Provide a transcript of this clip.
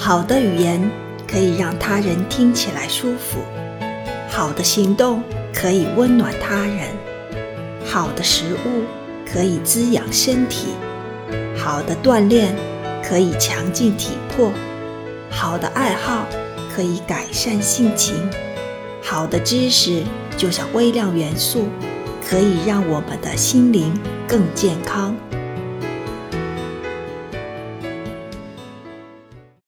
好的语言可以让他人听起来舒服好的行动可以温暖他人好的食物可以滋养身体好的锻炼可以强健体魄好的爱好可以改善性情好的知识就像微量元素可以让我们的心灵更健康。